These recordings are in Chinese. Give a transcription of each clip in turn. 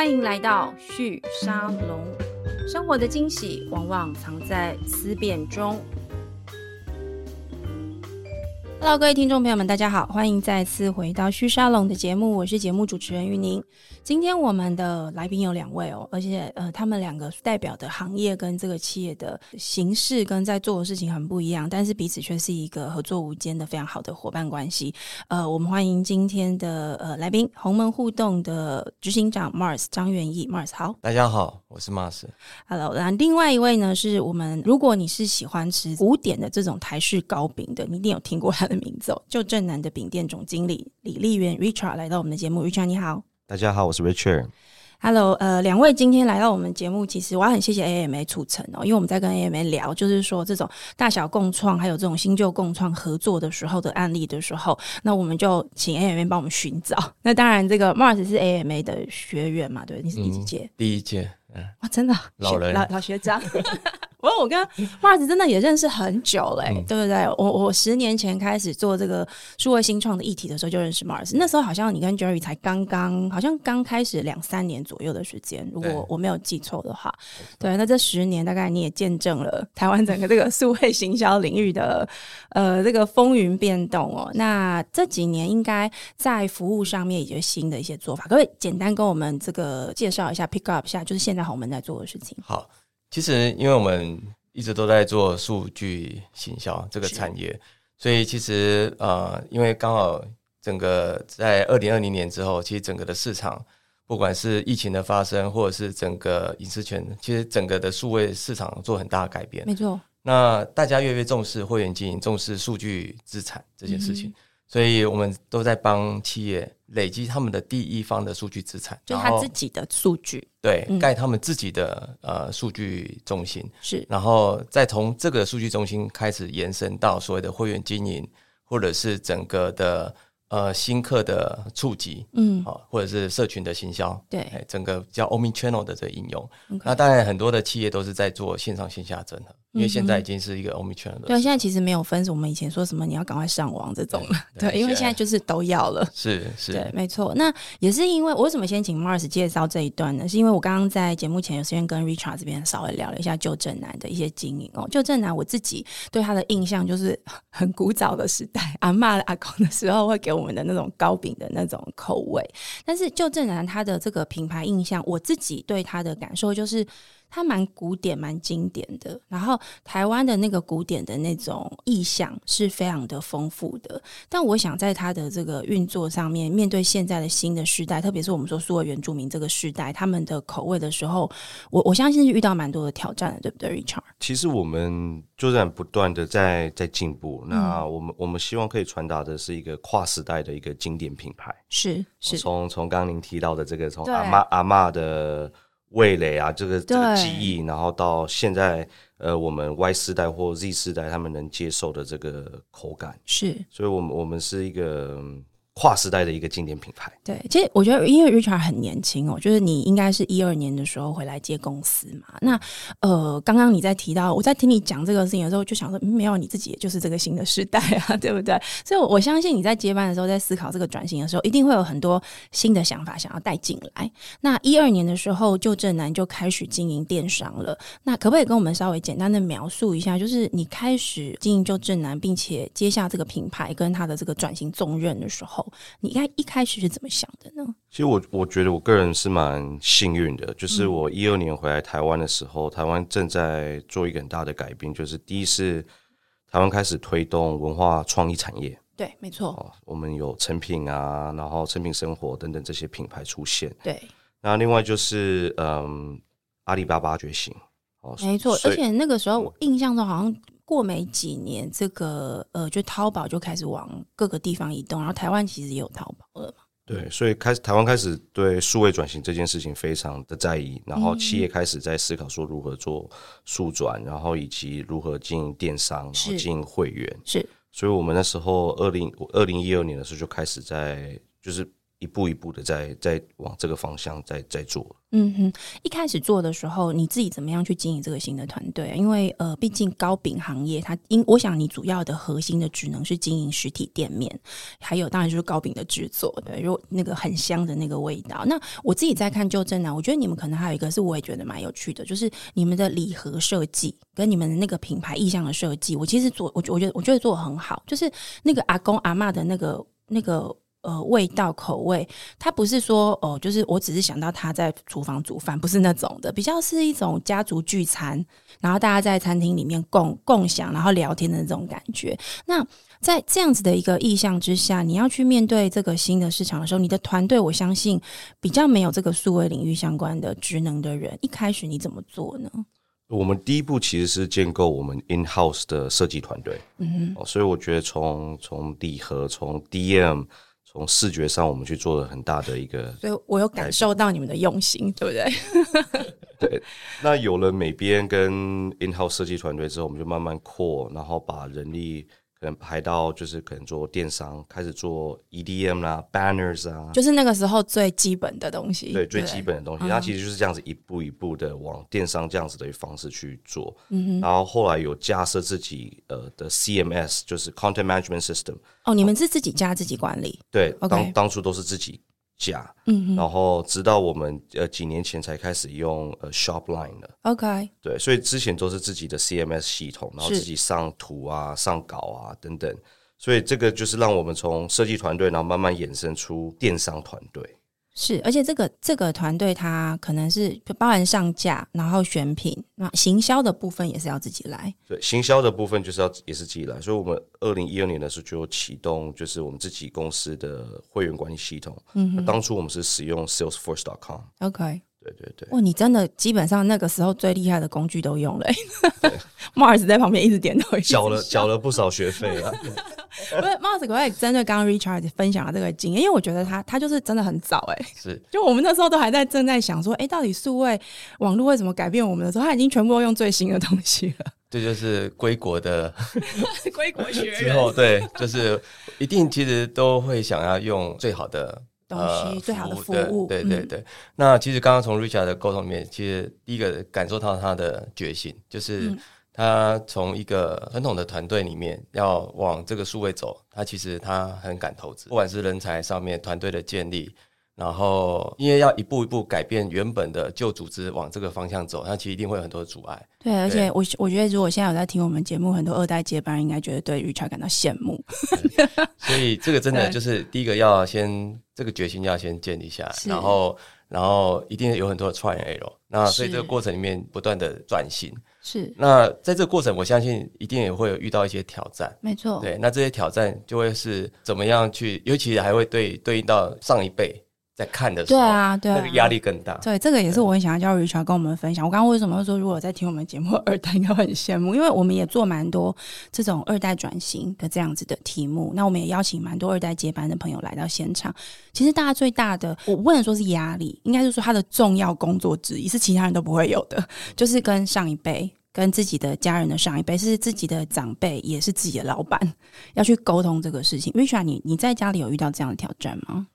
欢迎来到续沙龙。生活的惊喜往往藏在思辨中。Hello，各位听众朋友们，大家好，欢迎再次回到旭沙龙的节目，我是节目主持人玉宁。今天我们的来宾有两位哦，而且呃，他们两个代表的行业跟这个企业的形式跟在做的事情很不一样，但是彼此却是一个合作无间的非常好的伙伴关系。呃，我们欢迎今天的呃来宾，鸿门互动的执行长 Mars 张元义，Mars 好，大家好，我是 Mars。Hello，然后另外一位呢是我们，如果你是喜欢吃古典的这种台式糕饼的，你一定有听过他的名字哦，就正南的饼店总经理李丽媛 Richard 来到我们的节目，Richard 你好。大家好，我是 Richard。Hello，呃，两位今天来到我们节目，其实我要很谢谢 AMA 促成哦，因为我们在跟 AMA 聊，就是说这种大小共创，还有这种新旧共创合作的时候的案例的时候，那我们就请 AMA 帮我们寻找。那当然，这个 Mars 是 AMA 的学员嘛，对，你是第几届？第一届，嗯，哇，真的老人老老学长。我我跟 Mars 真的也认识很久嘞、嗯对不对？我我十年前开始做这个数位新创的议题的时候就认识 Mars，那时候好像你跟 Jerry 才刚刚，好像刚开始两三年左右的时间，如果我没有记错的话。对，那这十年大概你也见证了台湾整个这个数位行销领域的 呃这个风云变动哦。那这几年应该在服务上面也有新的一些做法，可不可以简单跟我们这个介绍一下，pick up 一下，就是现在鸿门在做的事情？好。其实因为我们一直都在做数据行销这个是。产业，所以其实呃，因为刚好整个在二零二零年之后，其实整个的市场，不管是疫情的发生，或者是整个隐私权，其实整个的数位市场做很大的改变。没错，那大家越来越重视会员经营，重视数据资产这件事情，嗯所以我们都在帮企业累积他们的第一方的数据资产，就是他自己的数据。对嗯。盖他们自己的呃数据中心，是。然后再从这个数据中心开始延伸到所谓的会员经营，或者是整个的呃新客的触及，嗯。好、或者是社群的行销，对。哎，整个叫 Omni Channel 的这个应用。那当然很多的企业都是在做线上线下整合，因为现在已经是一个 Channel 的对，现在其实没有分我们以前说什么你要赶快上网这种了，对对，因为现在就是都要了。是是 对，没错。那也是因为我为什么先请 Mars 介绍这一段呢？是因为我刚刚在节目前有时间跟 Richard 这边稍微聊了一下旧正南的一些经营哦。旧正南我自己对他的印象就是 很古早的时代，阿妈阿公的时候会给我们的那种糕饼的那种口味。但是旧正南他的这个品牌印象，我自己对他的感受就是。它蛮古典、蛮经典的，然后台湾的那个古典的那种意象是非常的丰富的。但我想在它的这个运作上面，面对现在的新的时代，特别是我们说苏维原住民这个时代，他们的口味的时候，我我相信是遇到蛮多的挑战的，对不对，Richard？其实我们就在不断的在在进步。那我们我们希望可以传达的是一个跨时代的一个经典品牌。是是，从从刚刚您提到的这个，从阿妈阿嬷的味蕾啊，这个这个记忆，然后到现在呃，我们 Y 世代或 Z 世代他们能接受的这个口感。是所以我们我们是一个嗯跨时代的一个经典品牌。对，其实我觉得，因为 Richard 很年轻哦，就是你应该是一二年的时候回来接公司嘛。那呃，刚刚你在提到，我在听你讲这个事情的时候，就想说，嗯没有你自己，也就是这个新的时代啊，对不对？所以我相信你在接班的时候，在思考这个转型的时候，一定会有很多新的想法想要带进来。那一二年的时候，就正南就开始经营电商了。那可不可以跟我们稍微简单的描述一下，就是你开始经营就正南，并且接下这个品牌跟它的这个转型重任的时候，你应该一开始是怎么想的呢？其实我我觉得我个人是蛮幸运的，就是我一二年回来台湾的时候，台湾正在做一个很大的改变，就是第一是台湾开始推动文化创意产业对，没错，哦，我们有成品啊，然后成品生活等等这些品牌出现。对，那另外就是嗯，阿里巴巴觉醒哦，没错。而且那个时候，我印象中好像过没几年，这个呃，就淘宝就开始往各个地方移动，然后台湾其实也有淘宝了嘛。对，所以开始台湾开始对数位转型这件事情非常的在意，然后企业开始在思考说如何做数转，然后以及如何经营电商，然是后经营会员。是所以我们那时候二零二零一二年的时候就开始在就是一步一步的在在往这个方向在在做。嗯哼，一开始做的时候，你自己怎么样去经营这个新的团队？因为呃，毕竟糕饼行业，它因我想你主要的核心的职能是经营实体店面，还有当然就是糕饼的制作，对，如果那个很香的那个味道。那我自己在看旧正呢，我觉得你们可能还有一个是我也觉得蛮有趣的，就是你们的礼盒设计跟你们的那个品牌意向的设计，我其实做我我觉得我觉得做的很好，就是那个阿公阿妈的那个那个。呃，味道口味，它不是说哦，就是我只是想到他在厨房煮饭，不是那种的，比较是一种家族聚餐，然后大家在餐厅里面共共享，然后聊天的那种感觉。那在这样子的一个意向之下，你要去面对这个新的市场的时候，你的团队，我相信比较没有这个数位领域相关的职能的人，一开始你怎么做呢？我们第一步其实是建构我们 in house 的设计团队，嗯哼，所以我觉得从从礼盒，从 DM。从视觉上，我们去做了很大的一个，所以我有感受到你们的用心，对不对？对。那有了美编跟 in house 设计团队之后，我们就慢慢扩，然后把人力。可能排到就是可能做电商，开始做 EDM 啦，banners 啊，就是那个时候最基本的东西。对，最基本的东西，它其实就是这样子一步一步的往电商这样子的方式去做。然后后来有架设自己呃的 CMS，就是 Content Management System。哦，你们是自己加自己管理？对，当当初都是自己。价，嗯，然后直到我们呃几年前才开始用呃 Shopline 的，OK，对，所以之前都是自己的 CMS 系统，然后自己上图啊、上稿啊等等，所以这个就是让我们从设计团队，然后慢慢衍生出电商团队。是，而且这个这个团队它可能是包含上架，然后选品，那行销的部分也是要自己来。对，行销的部分就是要也是自己来，所以我们二零一二年的时候就启动，就是我们自己公司的会员管理系统。嗯，当初我们是使用 Salesforce.com。OK。对对对，哇！你真的基本上那个时候最厉害的工具都用了。Mars 在旁边一直点头，缴了缴了不少学费啊。不是 Mars，我也针对刚刚 Richard 分享了这个经验，因为我觉得他他就是真的很早哎。是，就我们那时候都还在正在想说，哎，到底数位网络会怎么改变我们的时候，他已经全部都用最新的东西了。这就是归国的归国学之后，对，就是一定其实都会想要用最好的。东西最好的服务，对对对。那其实刚刚从 Richard 的沟通里面，其实第一个感受到他的决心，就是他从一个传统的团队里面要往这个数位走，他其实他很敢投资，不管是人才上面团队的建立。然后，因为要一步一步改变原本的旧组织往这个方向走，那其实一定会有很多阻碍。对，而且我我觉得，如果现在有在听我们节目，很多二代接班人应该觉得对 Richard 感到羡慕。所以这个真的 就是第一个要先这个决心要先建立下来，然后然后一定有很多的 try and error。那所以这个过程里面不断的转型。是。那在这个过程，我相信一定也会有遇到一些挑战。没错。对，那这些挑战就会是怎么样去，尤其还会对对应到上一辈。在看的时候，对啊，对啊，那个压力更大。对，这个也是我很想要叫 Richard 跟我们分享。我刚刚为什么会说，如果在听我们节目，二代应该会很羡慕，因为我们也做蛮多这种二代转型的这样子的题目。那我们也邀请蛮多二代接班的朋友来到现场。其实大家最大的，我不能说是压力，应该是说他的重要工作之一，是其他人都不会有的，就是跟上一辈、跟自己的家人的上一辈，是自己的长辈，也是自己的老板，要去沟通这个事情。Richard，你你在家里有遇到这样的挑战吗？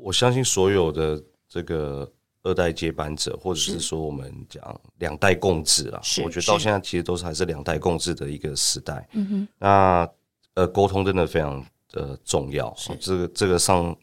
我相信所有的这个二代接班者，或者是说我们讲两代共治啊，我觉得到现在其实都是还是两代共治的一个时代。嗯哼，那呃，沟通真的非常的重要。这个这个上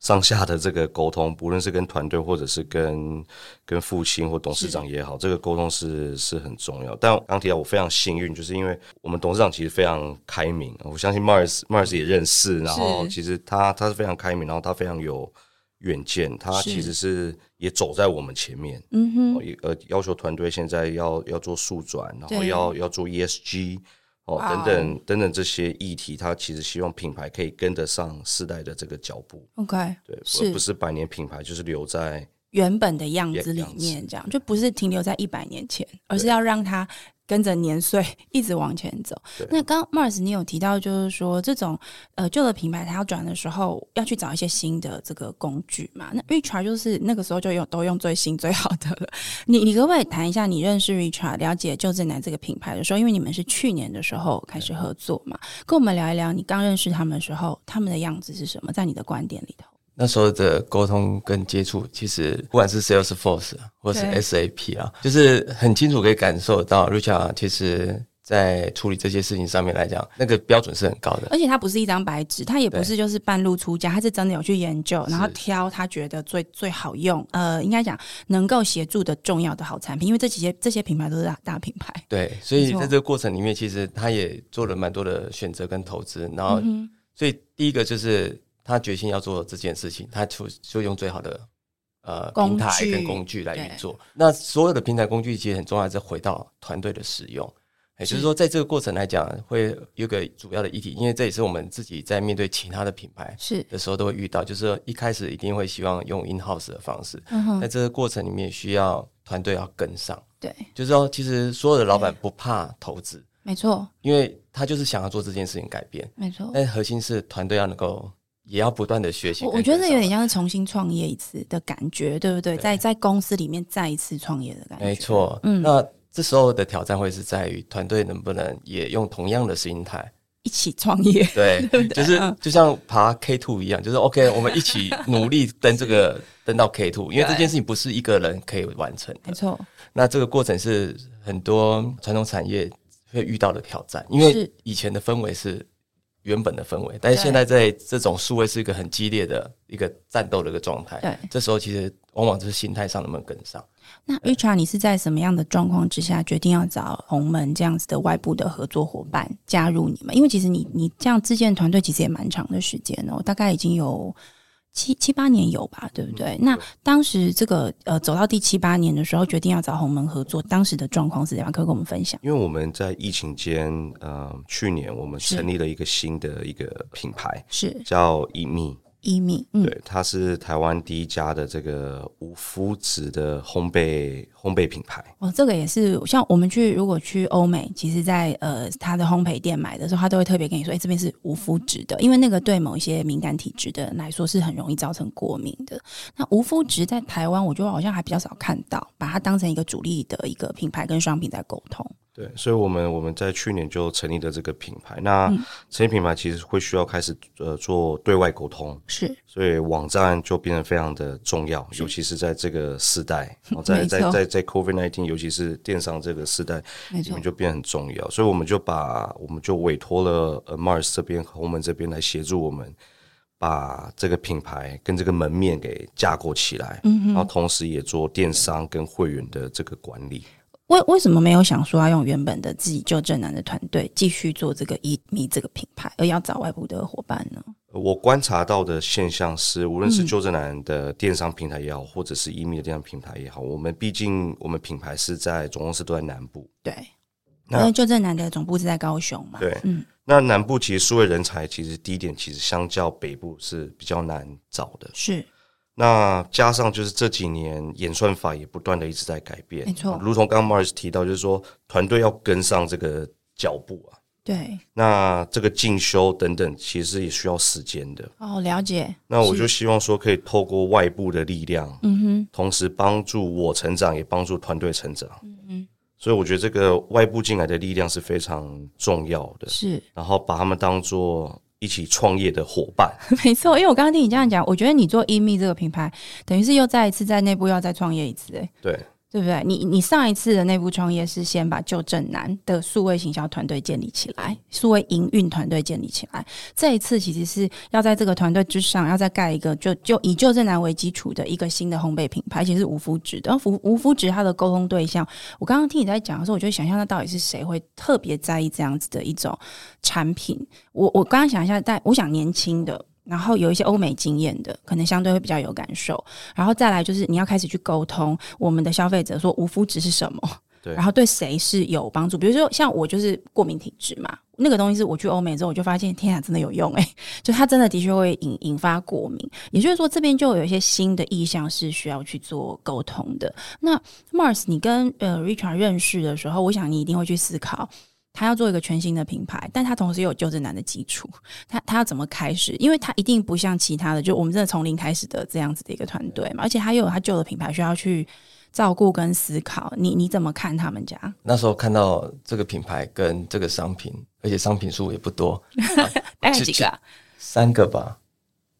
上下的这个沟通，不论是跟团队，或者是跟跟父亲或董事长也好，这个沟通是是很重要。但刚提到我非常幸运，就是因为我们董事长其实非常开明，我相信 Mars Mars 也认识，然后其实他他是非常开明，然后他非常有远见，他其实是也走在我们前面，嗯哼，呃，要求团队现在要要做速转，然后要要做 ESG。哦，等等等等这些议题，他其实希望品牌可以跟得上时代的这个脚步。OK，对，而不是百年品牌就是留在原本的样子里面，这样就不是停留在一百年前，而是要让它。跟着年岁 一直往前走。那刚 Mars 你有提到，就是说这种呃旧的品牌它要转的时候，要去找一些新的这个工具嘛？那 Richard 就是那个时候就用都用最新最好的了。你你可不可以谈一下你认识 Richard、了解旧正南这个品牌的时候？因为你们是去年的时候开始合作嘛，跟我们聊一聊你刚认识他们的时候，他们的样子是什么？在你的观点里头，那时候的沟通跟接触，其实不管是 Salesforce 或是 SAP 啊，就是很清楚可以感受到 Richard 其实在处理这些事情上面来讲，那个标准是很高的。而且它不是一张白纸，它也不是就是半路出家，它是真的有去研究，然后挑他觉得最最好用，呃，应该讲能够协助的重要的好产品，因为这几些这些品牌都是大大品牌。对，所以在这个过程里面，其实他也做了蛮多的选择跟投资。然后，嗯所以第一个就是他决心要做这件事情，他就就用最好的呃平台跟工具来对运作。那所有的平台工具其实很重要，还是回到团队的使用。也就是是说，在这个过程来讲，会有个主要的议题，因为这也是我们自己在面对其他的品牌是，的时候都会遇到，就是说一开始一定会希望用 in house 的方式，嗯哼，在这个过程里面需要团队要跟上。对，就是说，其实所有的老板不怕投资，没错，因为他就是想要做这件事情改变，没错。但核心是团队要能够，也要不断的学习我觉得有点像是重新创业一次的感觉，对不对？对。在在公司里面再一次创业的感觉，没错，嗯。那这时候的挑战会是在于团队能不能也用同样的心态，一起创业，对，对对？就是嗯。就像爬 K two 一样，就是 OK，我们一起努力登这个 登到 K two，因为这件事情不是一个人可以完成的。没错，那这个过程是很多传统产业会遇到的挑战，因为以前的氛围是原本的氛围，但是现在在这种数位是一个很激烈的一个战斗的一个状态。对。这时候其实往往就是心态上能不能跟上。那 Richard，你是在什么样的状况之下决定要找鸿门这样子的外部的合作伙伴加入你们？因为其实你你这样自建团队其实也蛮长的时间哦，大概已经有七七八年有吧，对不对？嗯那当时这个呃走到第七八年的时候，决定要找鸿门合作，当时的状况是怎样？可可以跟我们分享？因为我们在疫情间，呃，去年我们成立了一个新的一个品牌，是叫一蜜。一米，嗯，对，它是台湾第一家的这个无麸质的烘焙烘焙品牌。哦，这个也是像我们去如果去欧美，其实在，呃它的烘焙店买的时候，他都会特别跟你说，哎、这边是无麸质的，因为那个对某一些敏感体质的人来说是很容易造成过敏的。那无麸质在台湾，我觉得好像还比较少看到，把它当成一个主力的一个品牌跟商品在沟通。对，所以我们我们在去年就成立了这个品牌。那嗯成立品牌其实会需要开始呃做对外沟通，是所以网站就变得非常的重要，尤其是在这个时代，然后在在在在 COVID nineteen，尤其是电商这个时代，你们，就变得很重要。所以我们就把我们就委托了呃 Mars 这边和我们这边来协助我们。把这个品牌跟这个门面给架构起来，嗯然后同时也做电商跟会员的这个管理。为为什么没有想说要用原本的自己就正南的团队继续做这个一米这个品牌，而要找外部的伙伴呢？我观察到的现象是，无论是就正南的电商平台也好，或者是一米的电商平台也好，我们毕竟我们品牌是在总公司都在南部，对，那因为就正南的总部是在高雄嘛，对嗯，那南部其实数位人才其实第一点其实相较北部是比较难找的。是那加上就是这几年演算法也不断的一直在改变，没错。如同刚刚 Mars 提到，就是说团队要跟上这个脚步啊。对，那这个进修等等，其实也需要时间的。哦，了解，那我就希望说，可以透过外部的力量，嗯哼，同时帮助我成长，也帮助团队成长。嗯哼，所以我觉得这个外部进来的力量是非常重要的，是。然后把他们当做一起创业的伙伴。没错。因为我刚刚听你这样讲，我觉得你做 e m 这个品牌，等于是又再一次在内部要再创业一次、哎，对，对不对？你你上一次的内部创业是先把旧正南的数位行销团队建立起来，数位营运团队建立起来。这一次其实是要在这个团队之上，要再盖一个就就以旧正南为基础的一个新的烘焙品牌，而且是无麸质的。无无麸质它的沟通对象，我刚刚听你在讲的时候，我就想象那到底是谁会特别在意这样子的一种产品？我我刚刚想一下，但我想年轻的。然后有一些欧美经验的，可能相对会比较有感受。然后再来就是你要开始去沟通我们的消费者说无麸质是什么，对然后对谁是有帮助。比如说像我就是过敏体质嘛，那个东西是我去欧美之后我就发现，天啊，真的有用诶、就它真的的确会引引发过敏。也就是说，这边就有一些新的意向是需要去做沟通的。那 Mars，你跟呃 Richard 认识的时候，我想你一定会去思考。他要做一个全新的品牌，但他同时又有旧正男的基础，他他要怎么开始？因为他一定不像其他的，就我们真的从零开始的这样子的一个团队嘛，而且他又有他旧的品牌需要去照顾跟思考。你你怎么看他们家？那时候看到这个品牌跟这个商品，而且商品数也不多，大概其几个、啊？三个吧。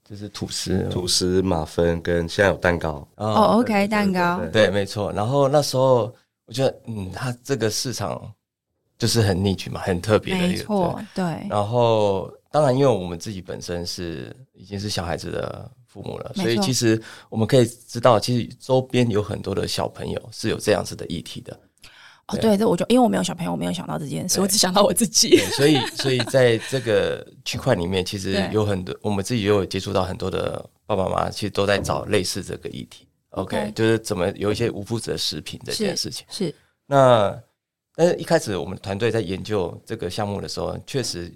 就是吐司，吐司、马芬跟现在有蛋糕。哦，OK，蛋糕，对，没错。然后那时候我觉得，嗯，它这个市场就是很 niche 嘛，很特别的一个。没错，对。然后，当然，因为我们自己本身是已经是小孩子的父母了，所以其实我们可以知道，其实周边有很多的小朋友是有这样子的议题的。哦，对，这我就因为我没有小朋友，我没有想到这件事，我只想到我自己。所以，所以在这个区块里面，其实 有很多我们自己也有接触到很多的爸爸妈妈，其实都在找类似这个议题。OK，就是怎么有一些无负责食品这件事情。是。那，但是一开始我们团队在研究这个项目的时候，确实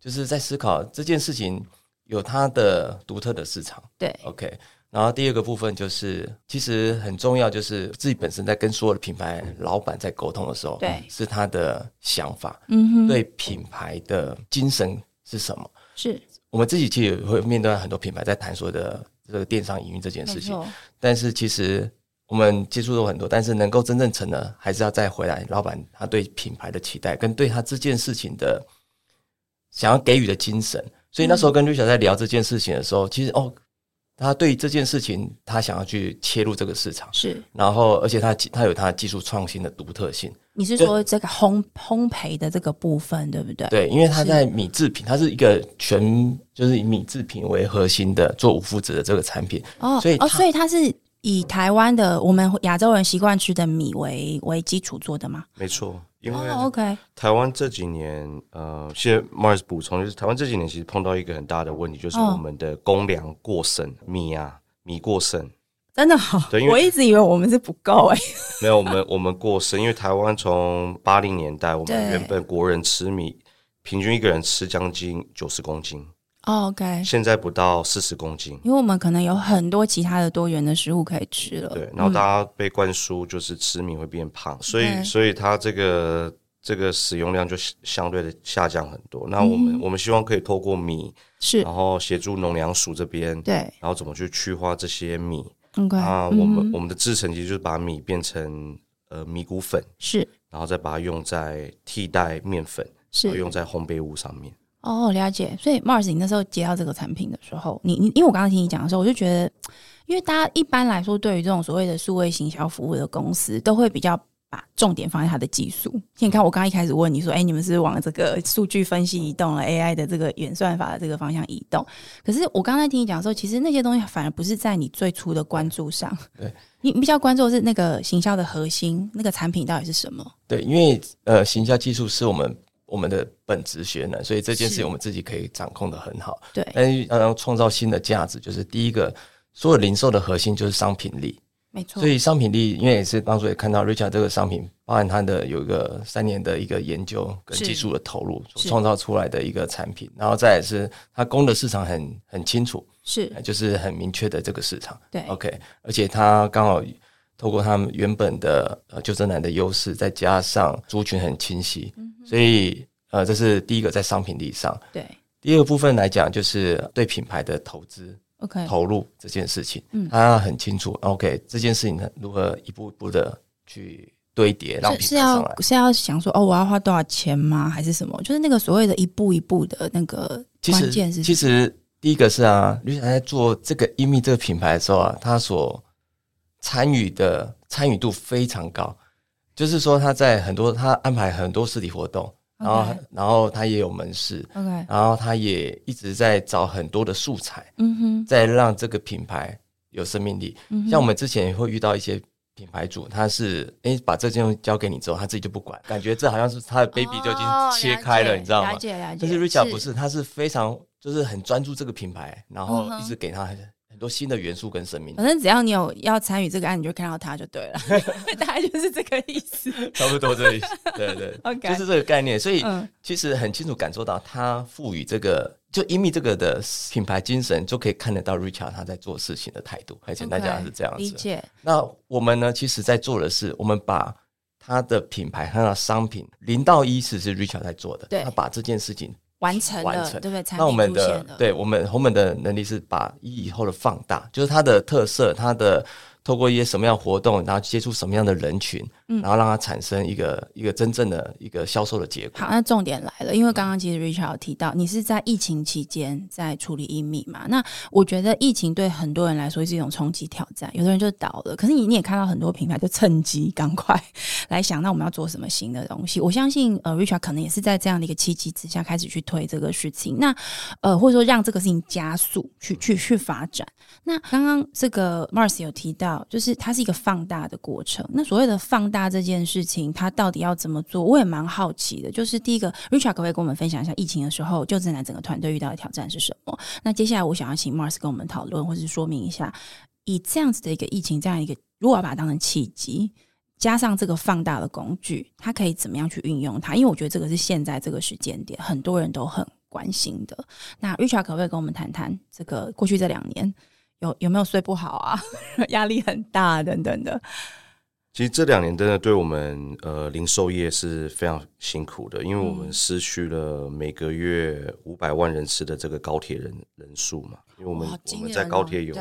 就是在思考这件事情有它的独特的市场。对。OK。然后第二个部分就是，其实很重要，就是自己本身在跟所有的品牌老板在沟通的时候，对，是他的想法，嗯哼，对品牌的精神是什么？是我们自己其实也会面对很多品牌在谈说的这个电商营运这件事情，但是其实我们接触了很多，但是能够真正成的，还是要再回来，老板他对品牌的期待跟对他这件事情的想要给予的精神。所以那时候跟绿小在聊这件事情的时候，其实哦。他对这件事情，他想要去切入这个市场，是，然后而且他他有他技术创新的独特性。你是说这个烘烘焙的这个部分，对不对？对，因为他在米制品，它是一个全就是以米制品为核心的做无麸质的这个产品。哦，所以哦，所以它是以台湾的我们亚洲人习惯吃的米为为基础做的吗？没错。因为 OK，台湾这几年，呃，谢谢 Mars 补充，就是台湾这几年其实碰到一个很大的问题，就是我们的公粮过剩，米啊米过剩，真的好。对，我一直以为我们是不够哎，没有，我们我们过剩，因为台湾从八零年代，我们原本国人吃米，平均一个人吃将近九十公斤。OK，现在不到四十公斤，因为我们可能有很多其他的多元的食物可以吃了。对，然后大家被灌输就是吃米会变胖，所以所以它这个这个使用量就相对的下降很多。那我们我们希望可以透过米是，然后协助农粮署这边对，然后怎么去去化这些米。OK，啊，我们我们的制成其实就是把米变成呃米谷粉是，然后再把它用在替代面粉，是。用在烘焙物上面。哦，了解。所以 Mars，你那时候接到这个产品的时候，你你因为我刚刚听你讲的时候，我就觉得，因为大家一般来说对于这种所谓的数位行销服务的公司，都会比较把重点放在它的技术。你看，我刚刚一开始问你说，哎，你们是往这个数据分析移动了 AI 的这个演算法的这个方向移动？可是我刚才听你讲的时候，其实那些东西反而不是在你最初的关注上。对，你比较关注的是那个行销的核心，那个产品到底是什么？对，因为呃，行销技术是我们。我们的本职学能，所以这件事情我们自己可以掌控的很好。对，但是要创造新的价值，就是第一个，所有零售的核心就是商品力。没错。所以商品力，因为也是当初也看到 Richard 这个商品，包含它的有一个三年的一个研究跟技术的投入，创造出来的一个产品，然后再是它供的市场很很清楚，是就是很明确的这个市场。对，OK，而且它刚好透过他们原本的呃救生男的优势，再加上族群很清晰。所以，呃，这是第一个在商品力上。对。第二个部分来讲，就是对品牌的投资，OK，投入这件事情，嗯，他很清楚。OK，这件事情，如何一步一步的去堆叠，让品牌上来？是要想说，哦，我要花多少钱吗？还是什么？就是那个所谓的一步一步的那个关键是？其实第一个是啊，吕小在做这个伊米这个品牌的时候啊，他所参与的参与度非常高。就是说，他在很多他安排很多实体活动，然后然后他也有门市，OK，然后他也一直在找很多的素材，嗯哼，在让这个品牌有生命力。像我们之前也会遇到一些品牌主，他是哎把这件东西交给你之后，他自己就不管，感觉这好像是他的 baby 就已经切开了，你知道吗？了解了解。但是 Richard 不是，他是非常就是很专注这个品牌，然后一直给他。很多新的元素跟生命，反正只要你有要参与这个案，你就看到它就对了，大概就是这个意思，差不多这意思，对对，OK，就是这个概念。所以其实很清楚感受到，他赋予这个就因为这个的品牌精神，就可以看得到 Richard 他在做事情的态度。而且大家是这样子，理解。那我们呢，其实在做的是，我们把他的品牌、他的商品零到一是是 Richard 在做的，对，他把这件事情。完成了，对不对？那我们的对我们我们的能力是把一以后的放大，就是它的特色、它的透过一些什么样的活动，然后接触什么样的人群，然后让它产生一个一个真正的一个销售的结果。好，那重点来了，因为刚刚其实 Richard 有提到，你是在疫情期间在处理疫密嘛？那我觉得疫情对很多人来说是一种冲击挑战，有的人就倒了，可是你你也看到很多品牌就趁机赶快来想，那我们要做什么新的东西？我相信呃，Richard 可能也是在这样的一个契机之下开始去推这个事情，那呃，或者说让这个事情加速去去去发展。那刚刚这个 Mars 有提到，就是它是一个放大的过程。那所谓的放大这件事情，它到底要怎么做？我也蛮好奇的。就是第一个，Richard 可不可以跟我们分享一下疫情的时候，就正南整个团队遇到的挑战是什么？那接下来我想要请 Mars 跟我们讨论，或是说明一下，以这样子的一个疫情，这样一个如果要把它当成契机，加上这个放大的工具，它可以怎么样去运用它？因为我觉得这个是现在这个时间点很多人都很关心的。那 Richard 可不可以跟我们谈谈这个过去这两年？有有没有睡不好啊？压力很大等等的。其实这两年真的对我们呃零售业是非常辛苦的，因为我们失去了每个月五百万人次的这个高铁人人数嘛。因为我们我们在高铁有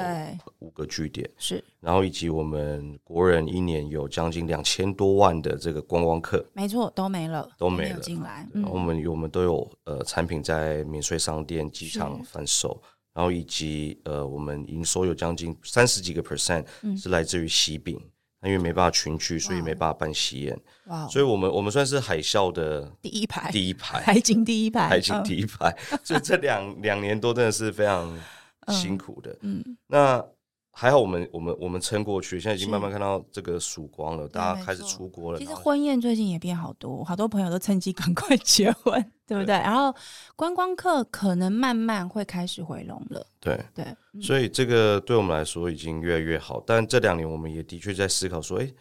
五个据点，是，然后以及我们国人一年有将近两千多万的这个观光客，没错，都没了，都没了进来。然后我们我们都有呃产品在免税商店、机场贩售。然后以及呃，我们营收有将近三十几个 percent 是来自于喜饼，因为没办法群聚，所以没办法办喜宴。哇！所以我们我们算是海啸的第一排，第一排海景第一排，海景第一排。所以这两两年多真的是非常辛苦的。嗯，那。还好我们我们我们撑过去，现在已经慢慢看到这个曙光了，大家开始出国了。其实婚宴最近也变好多，好多朋友都趁机赶快结婚，对不对？然后观光客可能慢慢会开始回笼了。对对，所以这个对我们来说已经越来越好。但这两年我们也的确在思考说，哎。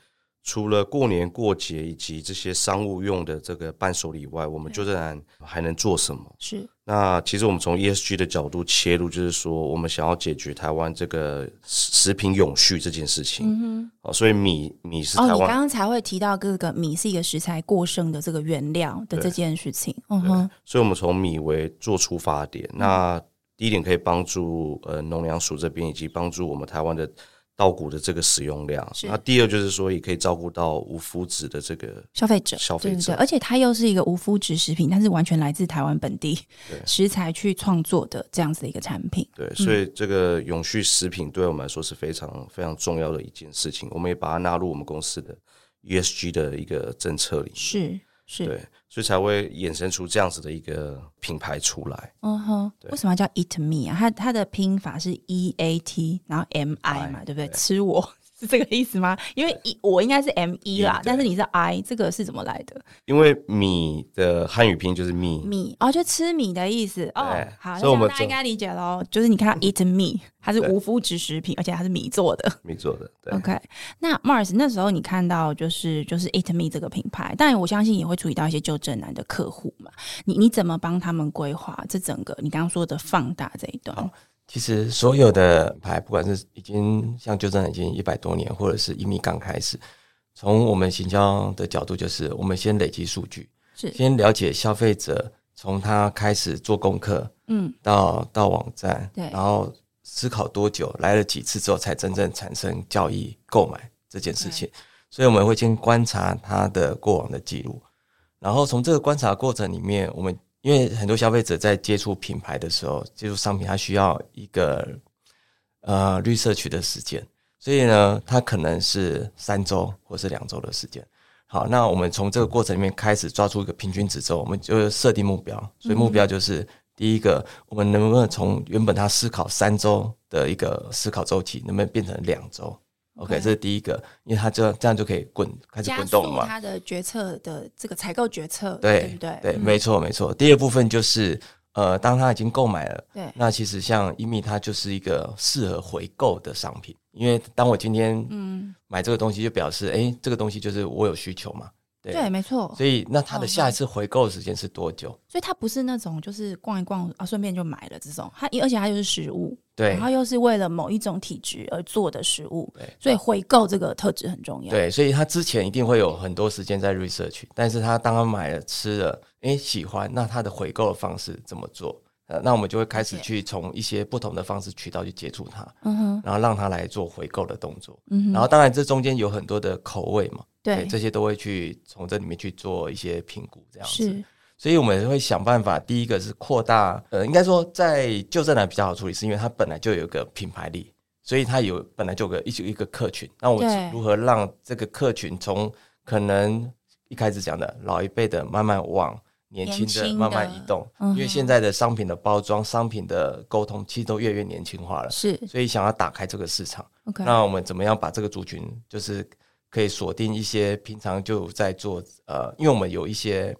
除了过年过节以及这些商务用的这个伴手礼外，我们就然还能做什么？是那其实我们从 ESG 的角度切入，就是说我们想要解决台湾这个食品永续这件事情。嗯哼，哦，所以米米是台湾。哦，你刚刚才会提到这个米是一个食材过剩的这个原料的这件事情。嗯哼，所以我们从米为做出发点。那第一点可以帮助呃农粮署这边，以及帮助我们台湾的。稻谷的这个使用量，那第二就是说，也可以照顾到无麸质的这个消费者，消费者，而且它又是一个无麸质食品，它是完全来自台湾本地 食材去创作的这样子的一个产品。对，所以这个永续食品对我们来说是非常非常重要的一件事情，我们也把它纳入我们公司的 ESG 的一个政策里。是。是对，所以才会衍生出这样子的一个品牌出来。嗯哼，为什么叫 Eat Me 啊？它它的拼法是 E A T，然后 M I 嘛，对不对？吃我。是这个意思吗？因为一我应该是 M 一啦，但是你是 I，这个是怎么来的？因为米的汉语拼就是米米哦，就吃米的意思哦。好，所以我们大家应该理解喽。就是你看 Eat Me，它是无麸质食品，而且它是米做的，米做的。对 OK，那 Mars 那时候你看到就是就是 Eat Me 这个品牌，但我相信也会处理到一些就正男的客户嘛。你你怎么帮他们规划这整个你刚刚说的放大这一段？其实所有的牌，不管是已经像旧正已经一百多年，或者是一米刚开始，从我们行销的角度，就是我们先累积数据，是先了解消费者从他开始做功课，嗯，到到网站，对，然后思考多久，来了几次之后，才真正产生交易购买这件事情。所以我们会先观察他的过往的记录，然后从这个观察过程里面，我们。因为很多消费者在接触品牌的时候，接触商品，他需要一个呃绿色区的时间，所以呢，它可能是三周或是两周的时间。好，那我们从这个过程里面开始抓出一个平均值之后，我们就设定目标。所以目标就是第一个，我们能不能从原本他思考三周的一个思考周期，能不能变成两周？OK，这是第一个，因为他这样这样就可以滚开始滚动嘛。他的决策的这个采购决策，对对不对？对，没错没错。第二部分就是呃，当他已经购买了，对，那其实像伊米，它就是一个适合回购的商品，因为当我今天嗯买这个东西，就表示哎，这个东西就是我有需求嘛。对，没错。所以那他的下一次回购的时间是多久？所以它不是那种就是逛一逛啊，顺便就买了这种。它而且它又是食物，对，然后又是为了某一种体质而做的食物，对。所以回购这个特质很重要。对，所以他之前一定会有很多时间在 research，但是他当他买了吃了，哎，喜欢，那他的回购的方式怎么做？呃，那我们就会开始去从一些不同的方式渠道去接触他，嗯哼，然后让他来做回购的动作。然后当然这中间有很多的口味嘛，对，这些都会去从这里面去做一些评估，这样子。所以我们会想办法，第一个是扩大，呃，应该说在旧正南比较好处理，是因为它本来就有一个品牌力，所以它有本来就有个一一个客群。那我如何让这个客群从可能一开始讲的老一辈的，慢慢往年轻的的慢慢移动？嗯因为现在的商品的包装、商品的沟通，其实都越来越年轻化了，是所以想要打开这个市场。那我们怎么样把这个族群，就是可以锁定一些平常就在做呃，因为我们有一些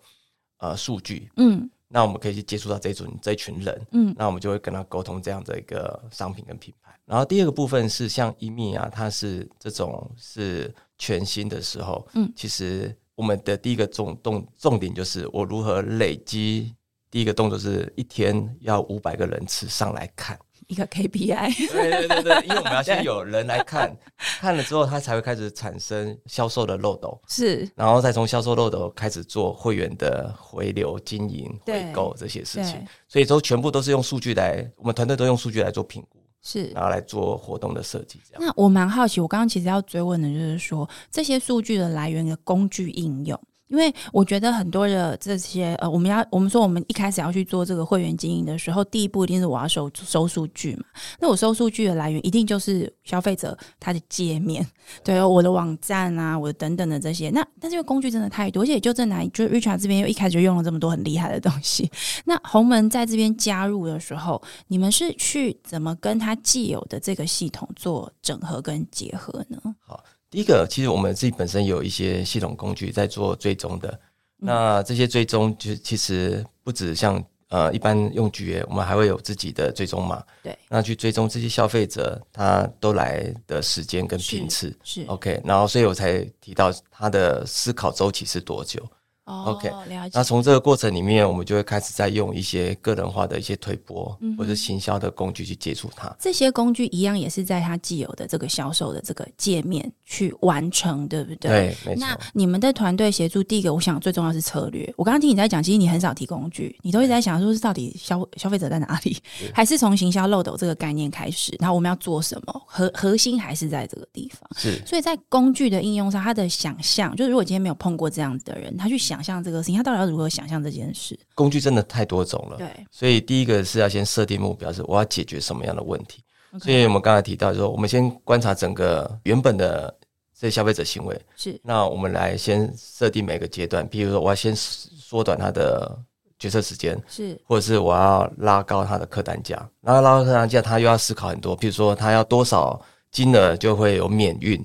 呃数据，嗯那我们可以去接触到这种这一群人，嗯那我们就会跟他沟通这样的一个商品跟品牌。然后第二个部分是像伊米啊，它是这种是全新的时候，嗯其实我们的第一个重重重点就是我如何累积。第一个动作是一天要五百个人次上来看，一个 KPI，对对对对，因为我们要先有人来看，看了之后，他才会开始产生销售的漏斗，是然后再从销售漏斗开始做会员的回流、经营、回购这些事情。所以都全部都是用数据来，我们团队都用数据来做评估，是。然后来做活动的设计。这样那我蛮好奇，我刚刚其实要追问的就是说，这些数据的来源的工具应用。因为我觉得很多的这些呃，我们要我们说我们一开始要去做这个会员经营的时候，第一步一定是我要收收数据嘛。那我收数据的来源一定就是消费者他的界面，对我的网站啊，我等等的这些。那但是因为工具真的太多，而且就正南就是 Richard 这边又一开始就用了这么多很厉害的东西。那鸿门在这边加入的时候，你们是去怎么跟他既有的这个系统做整合跟结合呢？好第一个，其实我们自己本身有一些系统工具在做追踪的。嗯那这些追踪，就其实不止像呃一般用 GA，我们还会有自己的追踪码。对，那去追踪这些消费者他都来的时间跟频次。是 OK，然后所以我才提到他的思考周期是多久。哦 OK，了解那。从这个过程里面，我们就会开始在用一些个人化的一些推播、嗯或者行销的工具去接触它。这些工具一样也是在它既有的这个销售的这个界面去完成，对不对？。对，没错那。你们的团队协助，第一个我想最重要是策略。我刚刚听你在讲，其实你很少提工具，你都一直在想说是到底消消费者在哪里，还是从行销漏斗这个概念开始，然后我们要做什么，核核心还是在这个地方。是所以在工具的应用上，他的想象，就是如果今天没有碰过这样子的人，他去想象这个事情，他到底要如何想象这件事？工具真的太多种了。对，所以第一个是要先设定目标，是我要解决什么样的问题。所以我们刚才提到说，我们先观察整个原本的这些消费者行为，是。那我们来先设定每个阶段，比如说我要先缩短他的决策时间，是。或者是我要拉高他的客单价，然后拉高客单价，他又要思考很多，比如说他要多少金额就会有免运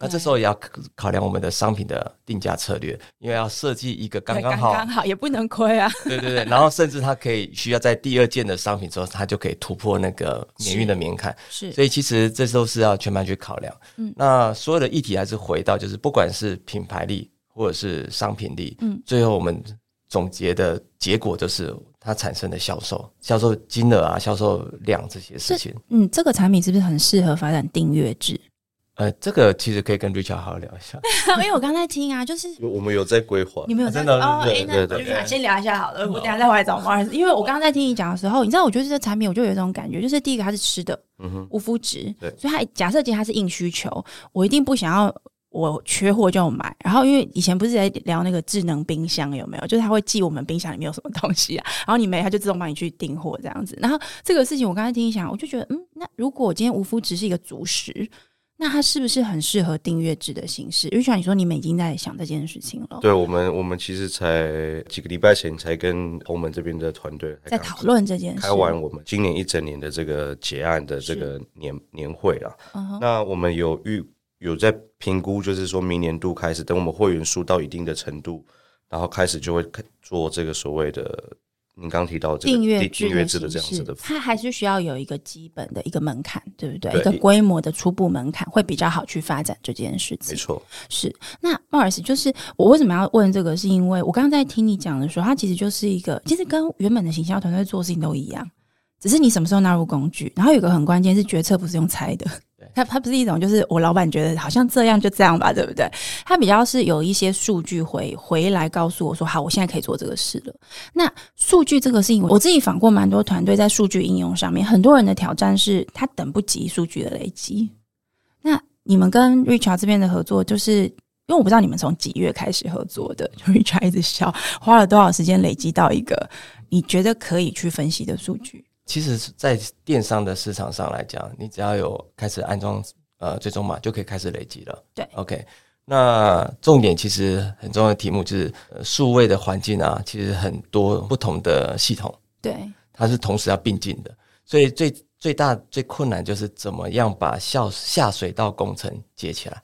那这时候也要考考量我们的商品的定价策略，因为要设计一个刚对刚好，刚好 也不能亏啊。对对对，然后甚至它可以需要在第二件的商品之后，它就可以突破那个免运的门槛，是所以其实这都是要全盘去考量。嗯那所有的议题还是回到就是不管是品牌力或者是商品力，嗯最后我们总结的结果就是它产生的销售、销售金额啊、销售量这些事情。嗯，这个产品是不是很适合发展订阅制？呃，这个其实可以跟 Richard 好好聊一下。因为我刚才听啊，就是我们有在规划你，们有在真的哦，对对对我就先聊一下好了，我等下再回来找 Mars。因为我刚刚在听你讲的时候，你知道，我觉得这个产品，我就有一种感觉，就是第一个它是吃的，嗯哼，无麸质，对所以它假设今天它是硬需求，我一定不想要。我缺货就买，然后因为以前不是在聊那个智能冰箱有没有？就是它会记我们冰箱里面有什么东西啊，然后你没，它就自动帮你去订货这样子。然后这个事情我刚才听你讲，我就觉得，嗯，那如果今天无麸质是一个主食，那它是不是很适合订阅制的形式？玉泉，你说你们已经在想这件事情了，对我们，我们其实才几个礼拜前才跟鸿门这边的团队在讨论这件事。开完我们今年一整年的这个结案的这个年年会啊。那我们有预有在评估，就是说明年度开始，等我们会员数到一定的程度，然后开始就会做这个所谓的您刚提到这个订阅订阅制的这样子的。它还是需要有一个基本的一个门槛，对不对？对一个规模的初步门槛会比较好去发展这件事情。没错，是。那 Mars 就是我为什么要问这个，是因为我刚刚在听你讲的时候，它其实就是一个，其实跟原本的行销团队做事情都一样，只是你什么时候纳入工具。然后有一个很关键是决策不是用猜的，它它不是一种就是我老板觉得好像这样就这样吧，对不对？它比较是有一些数据回回来告诉我说，好，我现在可以做这个事了。那数据这个事情，我自己访过蛮多团队在数据应用上面，很多人的挑战是他等不及数据的累积。那你们跟 Richard 这边的合作，就是因为我不知道你们从几月开始合作的，Richard 一直笑，花了多少时间累积到一个你觉得可以去分析的数据？其实，在电商的市场上来讲，你只要有开始安装呃追踪码，就可以开始累积了。对，OK。那重点其实很重要的题目就是数位的环境啊，其实很多不同的系统，对，它是同时要并进的，所以最最大最困难就是怎么样把下下水道工程接起来。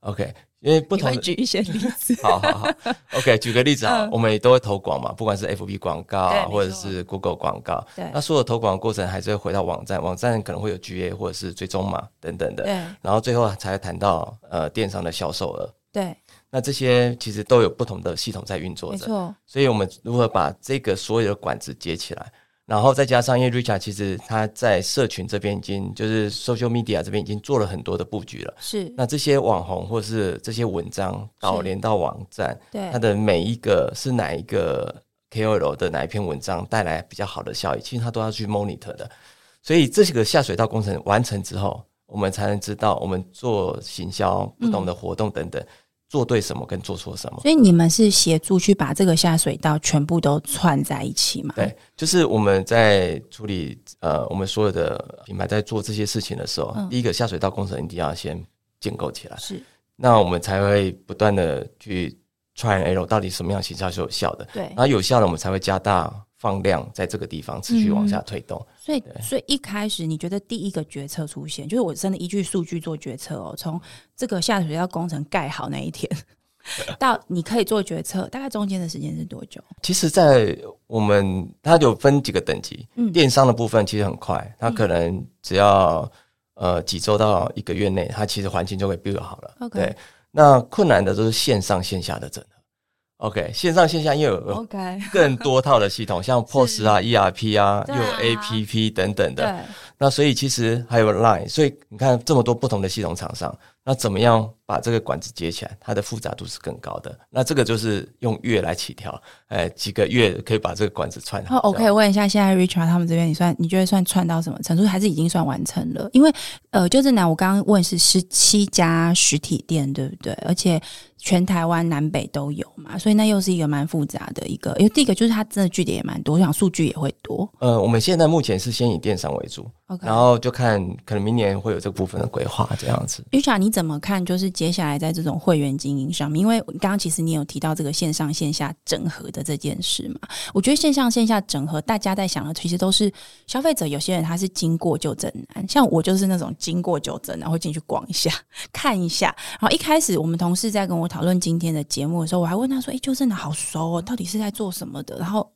OK。因为不同的举一些例子，好好好，OK，举个例子啊，我们也都会投广嘛，不管是 FB 广告啊，或者是 Google 广告，对，那所有投广的过程还是会回到网站，网站可能会有 GA 或者是追踪码等等的，对，然后最后才谈到呃电商的销售额，对，那这些其实都有不同的系统在运作着，没错，所以我们如何把这个所有的管子接起来？然后再加上，因为 Richard 其实他在社群这边已经就是 social media 这边已经做了很多的布局了。是。那这些网红或是这些文章导连到网站，对它的每一个是哪一个 KOL 的哪一篇文章带来比较好的效益，其实他都要去 monitor 的。所以这几个下水道工程完成之后，我们才能知道我们做行销不同的活动等等。做对什么跟做错什么，所以你们是协助去把这个下水道全部都串在一起嘛？对，就是我们在处理呃，我们所有的品牌在做这些事情的时候，第一个下水道工程一定要先建构起来，是，那我们才会不断的去 try and error，到底什么样形象是有效的，对，然后有效的我们才会加大放量在这个地方持续往下推动。所以，所以一开始你觉得第一个决策出现，就是我真的依据数据做决策哦。从这个下水道工程盖好那一天，到你可以做决策，大概中间的时间是多久？其实，在我们它有分几个等级，嗯，电商的部分其实很快，它可能只要呃几周到一个月内，它其实环境就会 build 好了。OK，对，那困难的都是线上线下的整合。OK，线上线下又有 OK 更多套的系统，像 POS 啊、ERP 啊，又有 APP 等等的。那所以其实还有 Line，所以你看这么多不同的系统厂商，那怎么样把这个管子接起来？它的复杂度是更高的。那这个就是用月来起跳，哎，几个月可以把这个管子串好。OK，问一下，现在 Richard 他们这边，你算你觉得算串到什么程度？还是已经算完成了？因为呃，就是南，我刚刚问是十七家实体店，对不对？而且。全台湾南北都有嘛，所以那又是一个蛮复杂的一个。因为第一个就是它真的据点也蛮多，我想数据也会多。呃，我们现在目前是先以电商为主。然后就看，可能明年会有这部分的规划这样子。Richard，，你怎么看？就是接下来在这种会员经营上面，因为刚刚其实你有提到这个线上线下整合的这件事嘛？我觉得线上线下整合，大家在想的其实都是消费者。有些人他是经过就诊难，像我就是那种经过就诊然后进去逛一下、看一下。然后一开始我们同事在跟我讨论今天的节目的时候，我还问他说：“哎，就真的好熟哦，到底是在做什么的？”然后。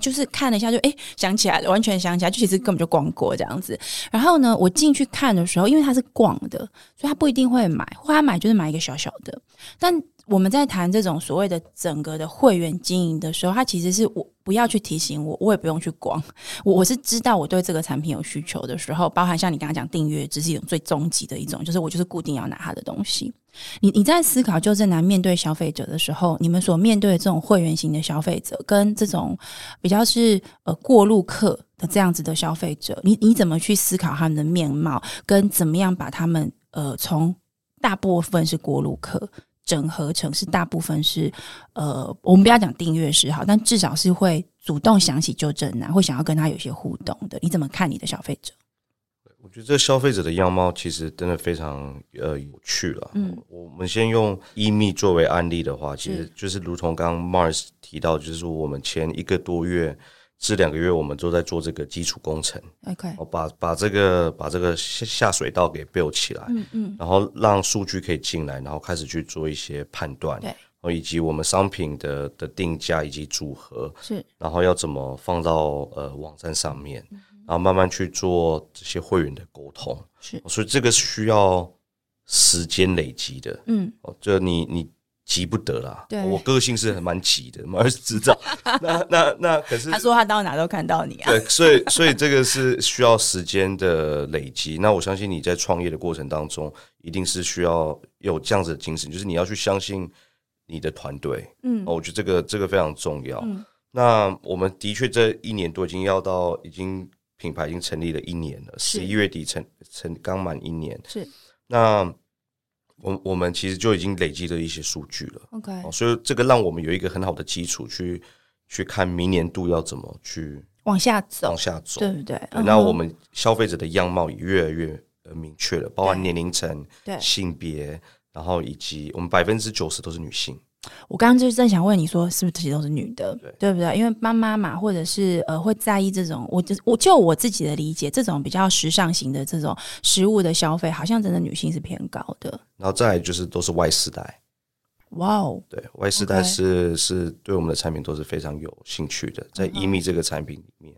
就是看了一下，就哎想起来了，完全想起来，就其实根本就逛过这样子。然后呢，我进去看的时候，因为他是逛的，所以他不一定会买，或他买就是买一个小小的。但我们在谈这种所谓的整个的会员经营的时候，他其实是我不要去提醒我，我也不用去逛，我我是知道我对这个产品有需求的时候，包含像你刚刚讲订阅，只是一种最终极的一种，就是我就是固定要拿他的东西。你你在思考就正南面对消费者的时候，你们所面对的这种会员型的消费者，跟这种比较是呃过路客的这样子的消费者，你你怎么去思考他们的面貌，跟怎么样把他们呃从大部分是过路客整合成是大部分是呃我们不要讲订阅式好，但至少是会主动想起就正南，会想要跟他有些互动的，你怎么看你的消费者？我觉得这消费者的样貌其实真的非常呃有趣了。嗯，我们先用伊密作为案例的话，其实就是如同刚刚 Mars 提到，就是说我们前一个多月至两个月，我们都在做这个基础工程。OK，把把这个把这个下下水道给 build 起来，嗯嗯，然后让数据可以进来，然后开始去做一些判断，对，以及我们商品的的定价以及组合。是，然后要怎么放到呃网站上面。然后慢慢去做这些会员的沟通，是，所以这个需要时间累积的，嗯，哦，就你你急不得啦。对我个性是很蛮急的，马尔斯知道。那那那可是他说他到哪都看到你啊。对，所以所以这个是需要时间的累积。那我相信你在创业的过程当中，一定是需要有这样子的精神，就是你要去相信你的团队。嗯哦，我觉得这个这个非常重要。嗯那我们的确这一年多已经要到，已经品牌已经成立了一年了，是十一月底成成刚满一年。是那我我们其实就已经累积了一些数据了。OK，哦，所以这个让我们有一个很好的基础去去看明年度要怎么去往下走往，下走。对不对？对嗯那我们消费者的样貌也越来越呃明确了，包含年龄层、对性别，然后以及我们百分之九十都是女性。我刚刚就是正想问你说，是不是这些都是女的，对不对？因为妈妈嘛，或者是呃，会在意这种，我就我就我自己的理解，这种比较时尚型的这种食物的消费，好像真的女性是偏高的。然后再来就是都是外世代，哇哦，对外世代是是对我们的产品都是非常有兴趣的，在伊米这个产品里面，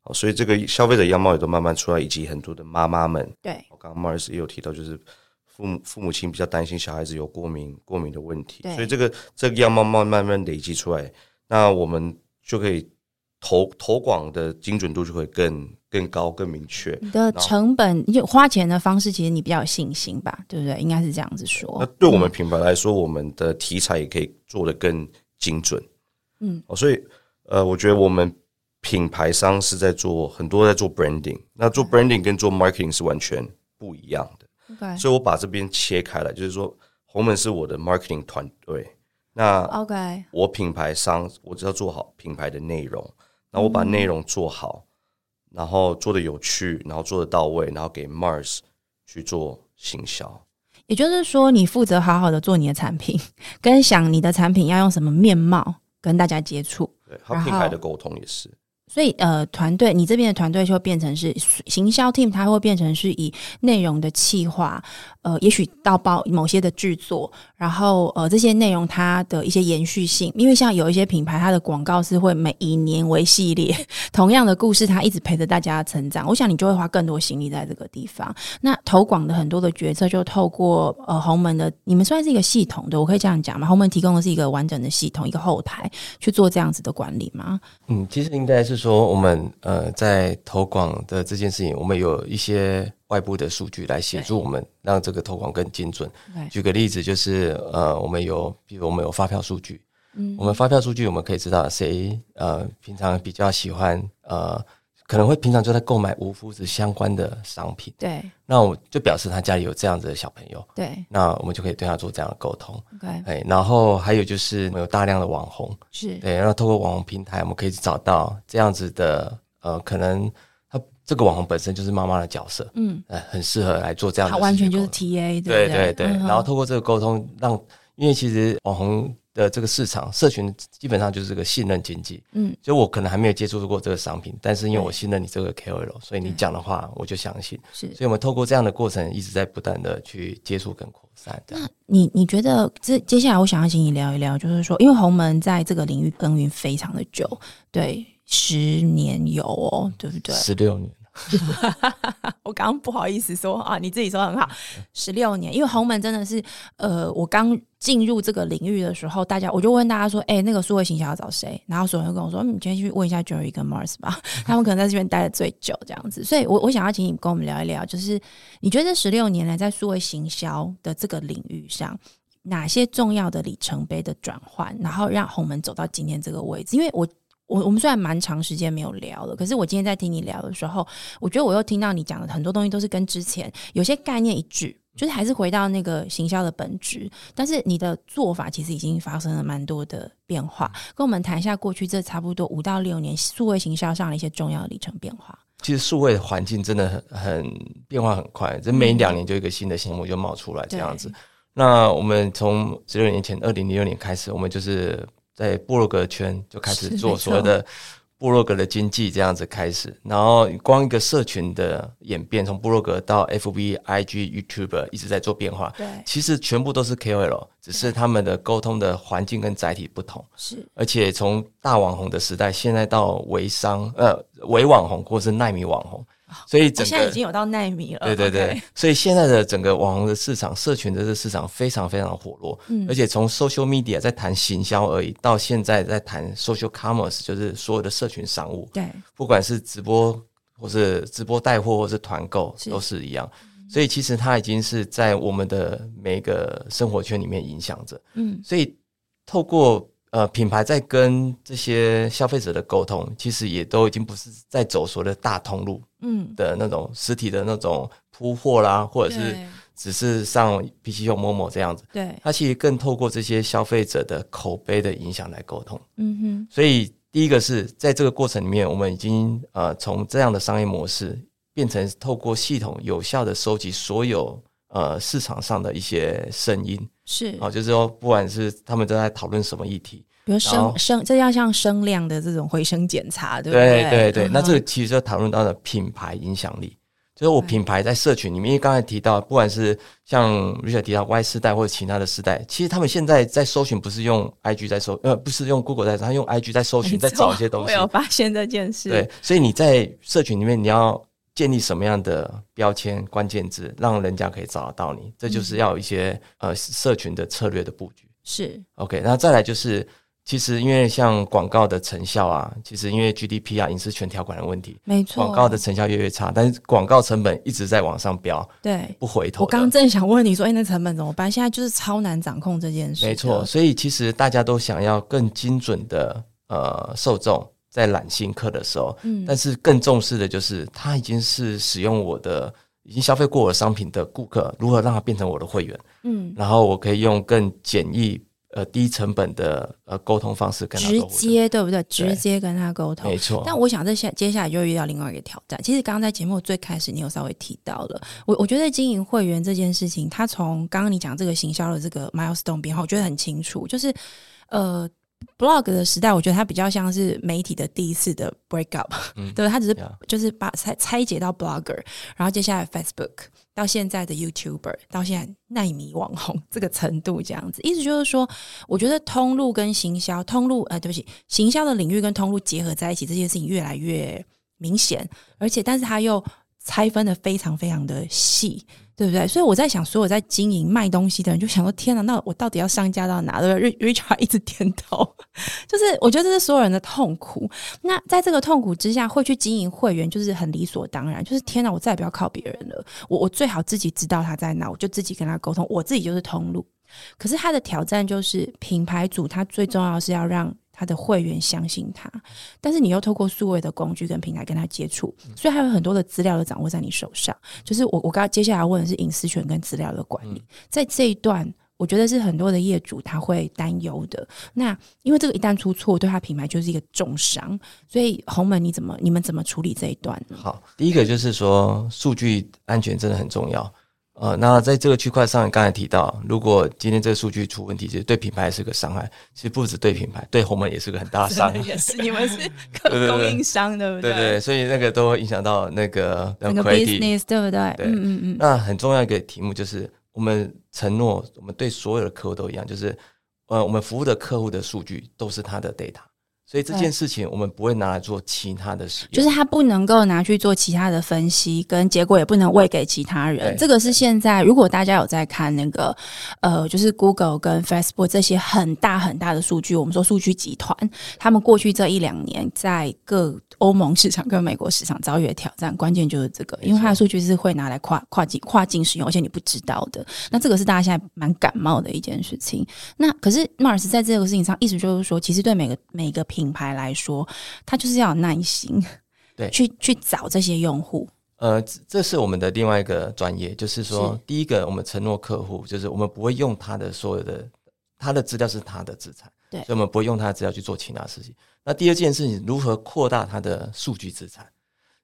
好，所以这个消费者样貌也都慢慢出来，以及很多的妈妈们，对。我刚刚 Mars 也有提到，就是父母父母亲比较担心小孩子有过敏过敏的问题对，所以这个这个要慢慢慢慢累积出来，那我们就可以投投广的精准度就会更更高更明确。你的成本，就花钱的方式，其实你比较有信心吧，对不对？应该是这样子说那。对我们品牌来说，我们的题材也可以做得更精准。嗯，哦，所以呃，我觉得我们品牌商是在做很多在做 branding，那做 branding 跟做 marketing 是完全不一样的。OK 所以我把这边切开来，就是说红门是我的 marketing 团队，那 OK，我品牌商我只要做好品牌的内容，那我把内容做好，然后做的有趣，然后做的到位，然后给 Mars 去做行销。也就是说，你负责好好的做你的产品，跟想你的产品要用什么面貌跟大家接触。对，和品牌的沟通也是。所以呃，团队你这边的团队就会变成是行销 team，它会变成是以内容的企划，呃，也许到包某些的制作，然后呃这些内容它的一些延续性，因为像有一些品牌，它的广告是会每一年为系列，同样的故事，它一直陪着大家成长。我想你就会花更多心力在这个地方。那投广的很多的决策就透过呃鸿门的，你们算是一个系统的，我可以这样讲吗？鸿门提供的是一个完整的系统，一个后台去做这样子的管理吗？嗯，其实应该是说，我们呃在投广的这件事情，我们有一些外部的数据来协助我们，让这个投广更精准。举个例子，就是呃，我们有，比如我们有发票数据，嗯。我们发票数据，我们可以知道谁呃平常比较喜欢呃，可能会平常就在购买无麸质相关的商品，对。那我就表示他家里有这样子的小朋友，对。那我们就可以对他做这样的沟通。，OK，哎，然后还有就是我们有大量的网红，是。对，然后透过网红平台，我们可以找到这样子的，呃，可能他这个网红本身就是妈妈的角色，嗯，呃，很适合来做这样的它完全就是 TA，对不对对，嗯然后透过这个沟通，让因为其实网红的这个市场社群基本上就是个信任经济，嗯，所以我可能还没有接触过这个商品，但是因为我信任你这个 KOL，所以你对。讲的话我就相信，是。所以我们透过这样的过程一直在不断的去接触跟扩散，那。你你觉得这接下来我想要请你聊一聊，就是说，因为鸿门在这个领域耕耘非常的久，对，十年有哦，对不对？十六年，我刚刚不好意思说啊，你自己说很好，十六年，因为红门真的是，呃，我刚进入这个领域的时候，大家我就问大家说，哎、那个数位形象要找谁？然后所有人跟我说，你今天去问一下 Jerry 跟 Mars 吧，他们可能在这边待的最久这样子。所以我我想要请你跟我们聊一聊，就是你觉得这十六年来在数位行销的这个领域上。哪些重要的里程碑的转换，然后让红门走到今天这个位置？因为我我我们虽然蛮长时间没有聊了，可是我今天在听你聊的时候，我觉得我又听到你讲的很多东西都是跟之前有些概念一致，就是还是回到那个行销的本质，但是你的做法其实已经发生了蛮多的变化。跟我们谈一下过去这差不多五到六年数位行销上的一些重要的里程变化。其实数位的环境真的很很变化很快，这每两年就一个新的项目就冒出来这样子。那我们从十六年前，二零零六年开始，我们就是在部落格圈就开始做所谓的部落格的经济这样子开始，然后光一个社群的演变，从部落格到 FB、IG、YouTube 一直在做变化。对，其实全部都是 KOL，只是他们的沟通的环境跟载体不同。是而且从大网红的时代，现在到微商呃微网红或是奈米网红，所以现在已经有到奈米了。对对对所以现在的整个网红的市场、社群的这个市场非常非常火热，嗯而且从 social media 在谈行销而已，到现在在谈 social commerce，就是所有的社群商务，对，不管是直播或是直播带货或是团购，都是一样。所以其实它已经是在我们的每个生活圈里面影响着。嗯所以透过呃品牌在跟这些消费者的沟通，其实也都已经不是在走所谓的大通路嗯，的那种实体的那种铺货啦，或者是只是上 PC 用某某这样子。对，它其实更透过这些消费者的口碑的影响来沟通。嗯哼，所以第一个是在这个过程里面，我们已经呃从这样的商业模式变成透过系统有效的收集所有呃市场上的一些声音是，啊、就是说不管是他们都在讨论什么议题，比如声声，这要像声量的这种回声检查，对不对对对对，嗯那这个其实就讨论到了品牌影响力。就是我品牌在社群里面，因为刚才提到，不管是像 Richard 提到 Y 世代或者其他的世代，其实他们现在在搜寻不是用 IG 在搜，呃，不是用 Google 在搜，他用 IG 在搜寻，在找一些东西我。有发现这件事。对，所以你在社群里面，你要建立什么样的标签、关键字，让人家可以找得到你，这就是要有一些、呃社群的策略的布局。是，OK，那再来就是，其实因为像广告的成效啊，其实因为 GDP 啊、隐私权条款的问题，没错。广告的成效越来越差，但是广告成本一直在往上飙，对。不回头的。我刚正想问你说，哎、那成本怎么办？现在就是超难掌控这件事。没错，，所以其实大家都想要更精准的呃受众在揽新客的时候，嗯但是更重视的就是他已经是使用我的。已经消费过我的商品的顾客，如何让他变成我的会员？嗯，然后我可以用更简易、呃低成本的呃沟通方式跟他直。接对不对？直接跟他沟通没。错。但我想这下接下来就会遇到另外一个挑战。其实刚刚在节目最开始，你有稍微提到了，我我觉得经营会员这件事情，他从刚刚你讲这个行销的这个 milestone 编号，我觉得很清楚，就是呃。Blog 的时代，我觉得它比较像是媒体的第一次的 break up，、嗯。对，它只是就是把拆拆解到 blogger，然后接下来 Facebook，到现在的 YouTuber，到现在奈米网红这个程度，这样子，意思就是说，我觉得通路跟行销，通路呃，对不起，行销的领域跟通路结合在一起，这件事情越来越明显，而且但是它又拆分的非常非常的细。对不对？所以我在想，所有在经营卖东西的人就想说：天哪，那我到底要上架到哪？对不对？Richard 一直点头，就是我觉得这是所有人的痛苦。那在这个痛苦之下，会去经营会员，就是很理所当然。就是天哪，我再也不要靠别人了，我我最好自己知道他在哪，我就自己跟他沟通，我自己就是通路。可是他的挑战就是品牌主，他最重要是要让他的会员相信他，但是你又透过数位的工具跟平台跟他接触，所以还有很多的资料都掌握在你手上。就是我我刚接下来问的是隐私权跟资料的管理，在这一段。我觉得是很多的业主他会担忧的。那因为这个一旦出错，对他品牌就是一个重伤。所以红门你怎么你们怎么处理这一段呢？好，第一个就是说数据安全真的很重要。呃，那在这个区块上，你刚才提到，如果今天这个数据出问题，其实对品牌是个伤害。其实不止对品牌，对红门也是个很大的伤害。也是你们是 供应商，对不对对对，所以那个都会影响到那个那个 business 对不对？对嗯嗯嗯，那很重要一个题目就是，我们承诺，我们对所有的客户都一样，就是呃，我们服务的客户的数据都是他的 data，所以这件事情我们不会拿来做其他的使用。就是他不能够拿去做其他的分析，跟结果也不能喂给其他人。这个是现在，如果大家有在看那个呃，就是 Google 跟 Facebook 这些很大很大的数据，我们说数据集团，他们过去这一两年在各欧盟市场跟美国市场遭遇的挑战，关键就是这个，因为它的数据是会拿来跨跨境跨境使用，而且你不知道的。那这个是大家现在蛮感冒的一件事情。那可是 Mars 在这个事情上，意思就是说，其实对每个每个品牌来说，它就是要有耐心，对去去找这些用户。呃，这这是我们的另外一个专业，就是说，是第一个，我们承诺客户，就是我们不会用他的所有的他的资料是他的资产，对所以我们不会用他的资料去做其他事情。那第二件事情，如何扩大他的数据资产？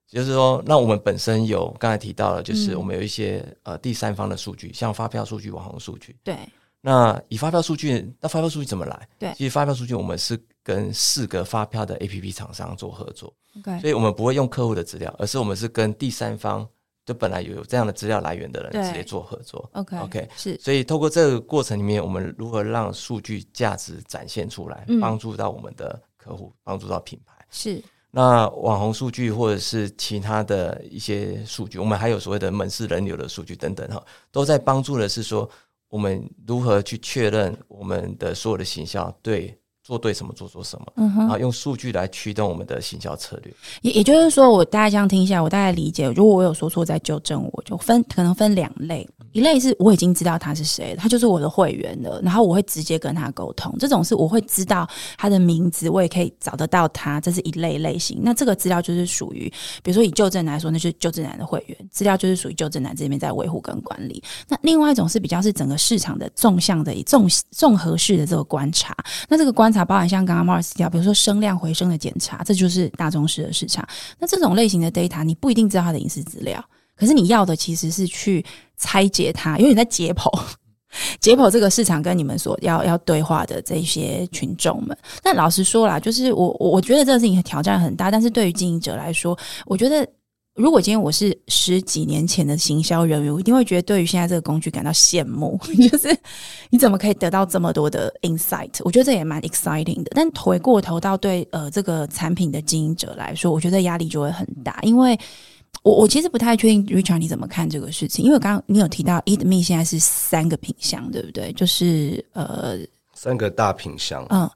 就是说，那我们本身有刚才提到了，就是嗯我们有一些、呃第三方的数据，像发票数据、网红数据。对，那以发票数据，那发票数据怎么来？对其实发票数据我们是跟四个发票的 APP 厂商做合作，OK，所以我们不会用客户的资料，而是我们是跟第三方，就本来有这样的资料来源的人直接做合作。OK OK 是所以透过这个过程里面，我们如何让数据价值展现出来嗯，帮助到我们的客户，帮助到品牌。是，那网红数据或者是其他的一些数据，我们还有所谓的门市人流的数据等等哈，都在帮助的是说我们如何去确认我们的所有的形象对。做对什么做做什么，嗯然后用数据来驱动我们的行销策略。也也就是说，我大概这样听一下，我大概理解。如果我有说错，再纠正我。就分可能分两类，一类是我已经知道他是谁，他就是我的会员了，然后我会直接跟他沟通。这种是我会知道他的名字，我也可以找得到他，这是一类类型。那这个资料就是属于，比如说以旧正来说，那就是旧正男的会员资料，就是属于旧正男这边在维护跟管理。那另外一种是比较是整个市场的纵向的纵综合式的这个观察。那这个观察包含像刚刚 Mars 讲，比如说声量回声的检查，这就是大众式的市场。那这种类型的 data，你不一定知道它的隐私资料。可是你要的其实是去拆解它，因为你在解剖 解剖这个市场跟你们所要要对话的这些群众们。那老实说啦，就是我我我觉得这个事情挑战很大，但是对于经营者来说，我觉得如果今天我是十几年前的行销人员，我一定会觉得对于现在这个工具感到羡慕，就是你怎么可以得到这么多的 insight？我觉得这也蛮 exciting 的。但回过头到对呃这个产品的经营者来说，我觉得压力就会很大，因为。我我其实不太确定，Richard 你怎么看这个事情？因为刚刚你有提到 Eat Me 现在是三个品相，对不对？就是呃，三个大品相，嗯，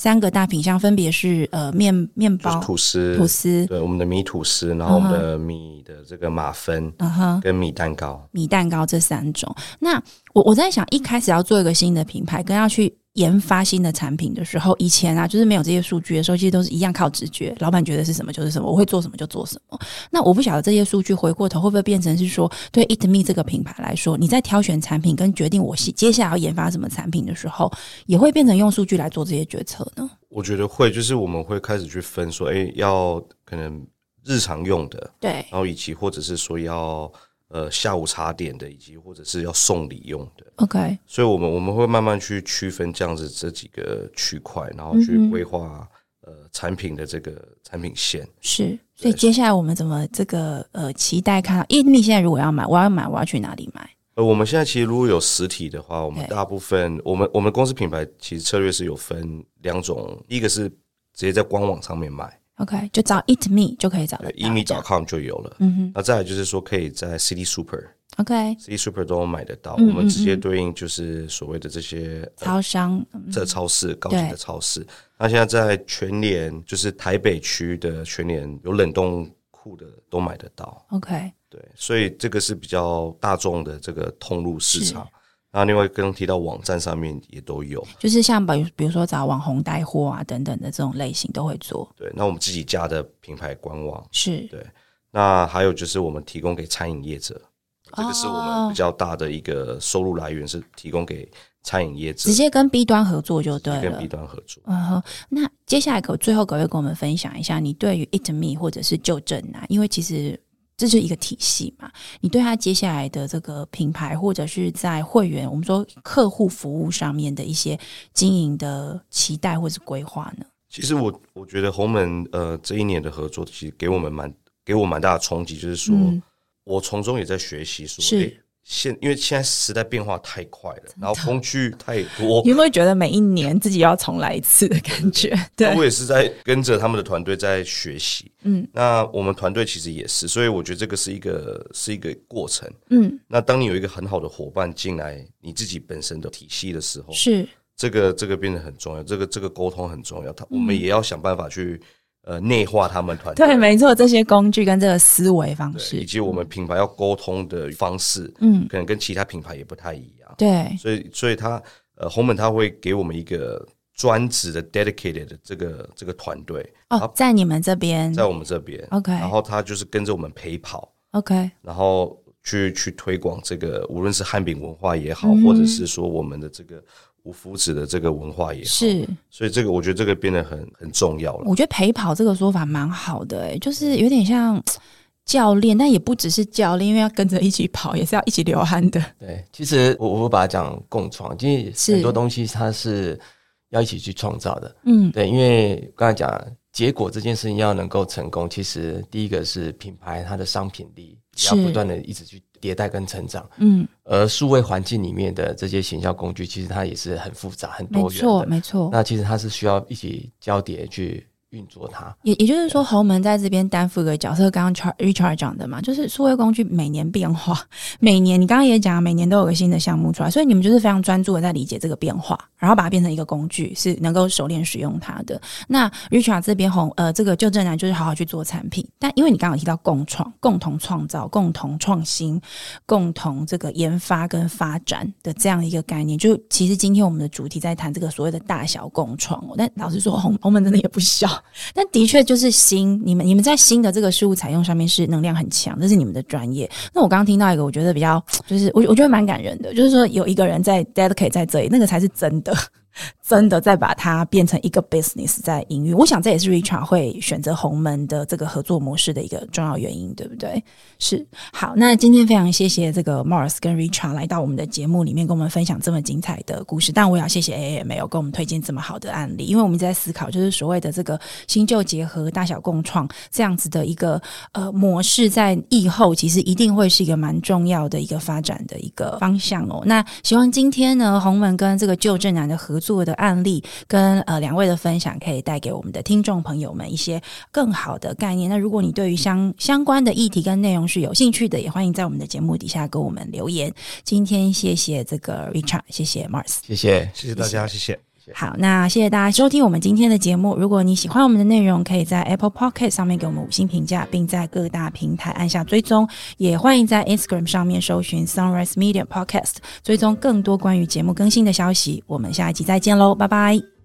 三个大品相分别是呃面面包、吐司、吐司，对，我们的米吐司，然后我们的米的这个马芬，嗯哼，跟米蛋糕、米蛋糕这三种。那我我在想，一开始要做一个新的品牌，跟要去。研发新的产品的时候，以前啊，就是没有这些数据的时候，其实都是一样靠直觉。老板觉得是什么就是什么，我会做什么就做什么。那我不晓得这些数据回过头会不会变成是说，对 Eat Me 这个品牌来说，你在挑选产品跟决定我接下来要研发什么产品的时候，也会变成用数据来做这些决策呢？我觉得会，就是我们会开始去分说，哎，要可能日常用的，对，然后以及或者是说要。呃，下午茶点的，以及或者是要送礼用的，OK。所以，我们我们会慢慢去区分这样子这几个区块，然后去规划呃产品的这个产品线。是，所以接下来我们怎么这个呃期待看到？因为你现在如果要买，我要买，我要去哪里买？呃，我们现在其实如果有实体的话，我们大部分我们我们公司品牌其实策略是有分两种，一个是直接在官网上面买。OK，就找 Eat Me 就可以找到，Eat Me 找 com 就有了。嗯哼，那再来就是说，可以在 City Super，OK，City Super 都买得到。我们直接对应就是所谓的这些超商，这超市高级的超市。那现在在全联，就是台北区的全联有冷冻库的都买得到。OK，对，所以这个是比较大众的这个通路市场。那另外刚刚提到网站上面也都有，就是像比比如说找网红带货啊等等的这种类型都会做。对，那我们自己家的品牌官网是对。那还有就是我们提供给餐饮业者，这个是我们比较大的一个收入来源，是提供给餐饮业者，直接跟 B 端合作就对了。跟 B 端合作。嗯哼，那接下来可最后可不可以跟我们分享一下你对于 Eat Me 或者是就正啊？因为其实。这是一个体系嘛？你对他接下来的这个品牌，或者是在会员，我们说客户服务上面的一些经营的期待或是规划呢？其实我我觉得鸿门呃这一年的合作，其实给我们蛮给我蛮大的冲击，就是说我从中也在学习，说是。现因为现在时代变化太快了，然后工具太多，你有没有觉得每一年自己要重来一次的感觉？对，我也是在跟着他们的团队在学习。嗯，那我们团队其实也是，所以我觉得这个是一个是一个过程。嗯，那当你有一个很好的伙伴进来，你自己本身的体系的时候，是这个这个变得很重要，这个这个沟通很重要。他我们也要想办法去。呃，内化他们团队。对，没错，这些工具跟这个思维方式，以及我们品牌要沟通的方式，嗯，可能跟其他品牌也不太一样。对，所以，所以他呃，红门他会给我们一个专职的 dedicated 的这个这个团队。哦，在你们这边，在我们这边，OK，然后他就是跟着我们陪跑，OK，然后去去推广这个，无论是汉饼文化也好，或者是说我们的这个。无夫子的这个文化也是，所以这个我觉得这个变得很很重要了。我觉得陪跑这个说法蛮好的，哎，就是有点像 教练，但也不只是教练，因为要跟着一起跑，也是要一起流汗的。对，其实我我把它讲共创，因为很多东西它是要一起去创造的。嗯，对，因为刚才讲结果这件事情要能够成功，其实第一个是品牌它的商品力要不断的一直去。迭代跟成长，嗯，而数位环境里面的这些行销工具，其实它也是很复杂、很多元的，没错，没错。那其实它是需要一起交叠去运作它。也也就是说，侯门在这边担负一个角色，刚刚 Richard 讲的嘛，就是数位工具每年变化，每年你刚刚也讲，每年都有个新的项目出来，所以你们就是非常专注的在理解这个变化，然后把它变成一个工具，是能够熟练使用它的。那 Richard 这边红呃，这个就正南就是好好去做产品，但因为你刚刚有提到共创、共同创造、共同创新、共同这个研发跟发展的这样一个概念，就其实今天我们的主题在谈这个所谓的大小共创哦。但老实说，红红门真的也不小。但的确就是新，你们你们在新的这个事物采用上面是能量很强，这是你们的专业。那我刚刚听到一个，我觉得比较就是我我觉得蛮感人的，就是说有一个人在 dedicate 在这里，那个才是真的。真的再把它变成一个 business 在营运，我想这也是 Richard 会选择红门的这个合作模式的一个重要原因，对不对？是好，那今天非常谢谢这个 Mars 跟 Richard 来到我们的节目里面，跟我们分享这么精彩的故事。但我也要谢谢 AM 有跟我们推荐这么好的案例，因为我们一直在思考，就是所谓的这个新旧结合、大小共创这样子的一个呃模式，在疫后其实一定会是一个蛮重要的一个发展的一个方向哦。那希望今天呢，红门跟这个旧正南的合作的案例跟呃两位的分享，可以带给我们的听众朋友们一些更好的概念。那如果你对于相相关的议题跟内容是有兴趣的，也欢迎在我们的节目底下给我们留言。今天谢谢这个 Richard，谢谢 Mars，谢谢谢谢大家，谢谢。好，那谢谢大家收听我们今天的节目。如果你喜欢我们的内容，可以在 Apple Pocket 上面给我们五星评价，并在各大平台按下追踪。也欢迎在 Instagram 上面搜寻 Sunrise Media Podcast，追踪更多关于节目更新的消息。我们下一集再见喽，拜拜。